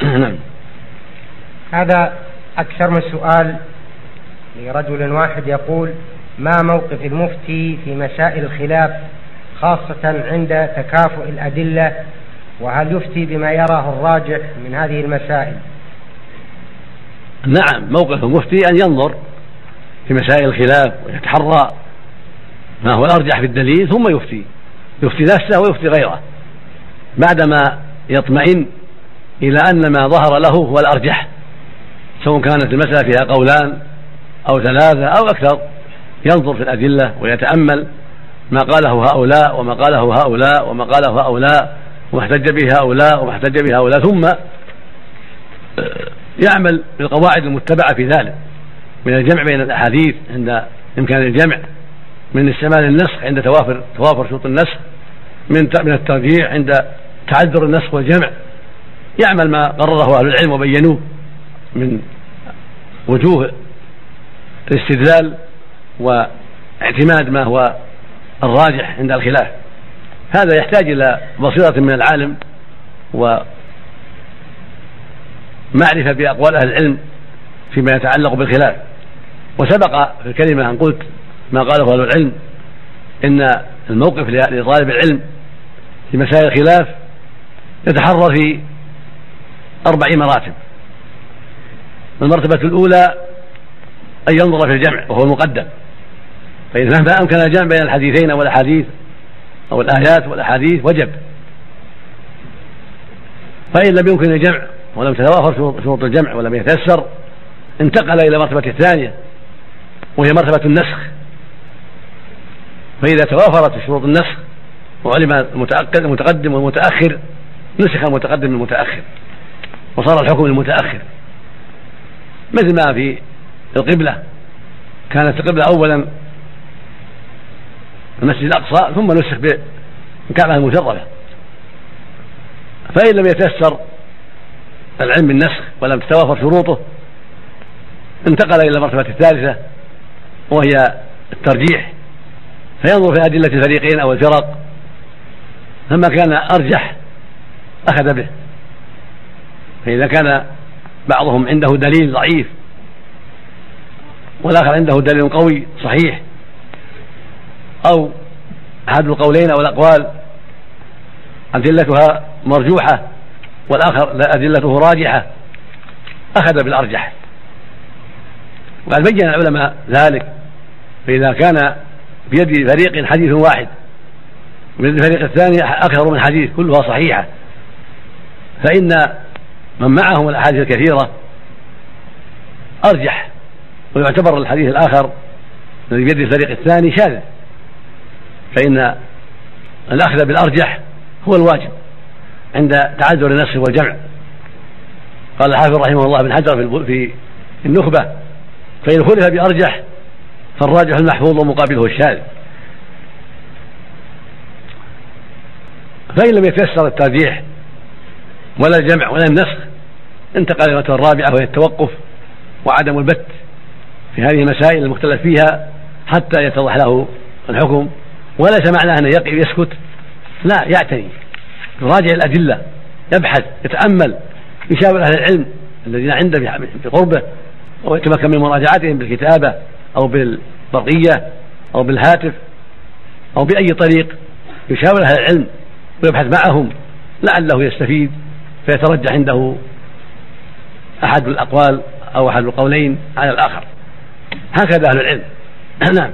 نعم. هذا أكثر من سؤال لرجل واحد يقول ما موقف المفتي في مسائل الخلاف خاصة عند تكافؤ الأدلة؟ وهل يفتي بما يراه الراجح من هذه المسائل؟ نعم موقف المفتي أن ينظر في مسائل الخلاف ويتحرى ما هو الأرجح في الدليل ثم يفتي. يفتي نفسه ويفتي غيره. بعدما يطمئن إلى أن ما ظهر له هو الأرجح سواء كانت المسألة فيها قولان أو ثلاثة أو أكثر. ينظر في الأدلة ويتأمل ما قاله هؤلاء وما قاله هؤلاء وما قاله هؤلاء وما احتج به هؤلاء وما احتج به هؤلاء ثم يعمل بالقواعد المتبعة في ذلك من الجمع بين الأحاديث عند إمكان الجمع من استعمال النسخ عند توافر توافر شروط النسخ من من الترجيح عند تعذر النسخ والجمع. يعمل ما قرره أهل العلم وبينوه من وجوه الاستدلال واعتماد ما هو الراجح عند الخلاف. هذا يحتاج إلى بصيرة من العالم ومعرفة بأقوال أهل العلم فيما يتعلق بالخلاف. وسبق في الكلمة أن قلت ما قاله أهل العلم إن الموقف لطالب العلم في مسائل الخلاف يتحرر في أربع مراتب. المرتبة الأولى أن ينظر في الجمع وهو المقدم. فإذا ما أمكن الجمع بين الحديثين أو الأحاديث أو الآيات والأحاديث وجب. فإن لم يمكن الجمع ولم تتوافر شروط الجمع ولم يتيسر انتقل إلى المرتبة الثانية وهي مرتبة النسخ. فإذا توافرت شروط النسخ وعلم المتقدم والمتأخر نسخ المتقدم المتأخر. وصار الحكم للمتأخر مثل ما في القبلة. كانت القبلة أولا المسجد الأقصى ثم نسخ بالكعبة المشرفة. فإن لم يتيسر العلم بالنسخ ولم تتوافر شروطه انتقل إلى المرتبة الثالثة وهي الترجيح. فينظر في أدلة الفريقين أو الفرق فما كان أرجح أخذ به. فإذا كان بعضهم عنده دليل ضعيف والآخر عنده دليل قوي صحيح أو أحد القولين أو الأقوال أدلتها مرجوحة والآخر أدلته راجحة أخذ بالأرجح وقد بين العلماء ذلك فإذا كان بيد فريق حديث واحد وبيد الفريق الثاني أكثر من حديث كلها صحيحة فإن من معهم الأحاديث الكثيرة أرجح ويعتبر الحديث الآخر الذي بيد الفريق الثاني شاذ. فإن الأخذ بالأرجح هو الواجب عند تعذر النص والجمع. قال الحافظ رحمه الله بن حجر في النخبة فإن خلف بأرجح فالراجح المحفوظ ومقابله الشاذ. فإن لم يتيسر الترجيح ولا الجمع ولا النسخ انتقل إلى الرابعة وهي التوقف وعدم البت في هذه المسائل المختلف فيها حتى يتضح له الحكم. وليس معناه أنه يقف يسكت. لا يعتني. يراجع الأدلة يبحث يتأمل يشاور أهل العلم الذين عنده في قربه ويتمكن من مراجعتهم بالكتابة أو بالبرقية أو بالهاتف أو بأي طريق. يشاور أهل العلم ويبحث معهم لعله يستفيد فيترجح عنده أحد الأقوال أو أحد القولين على الآخر. هكذا أهل العلم. نعم.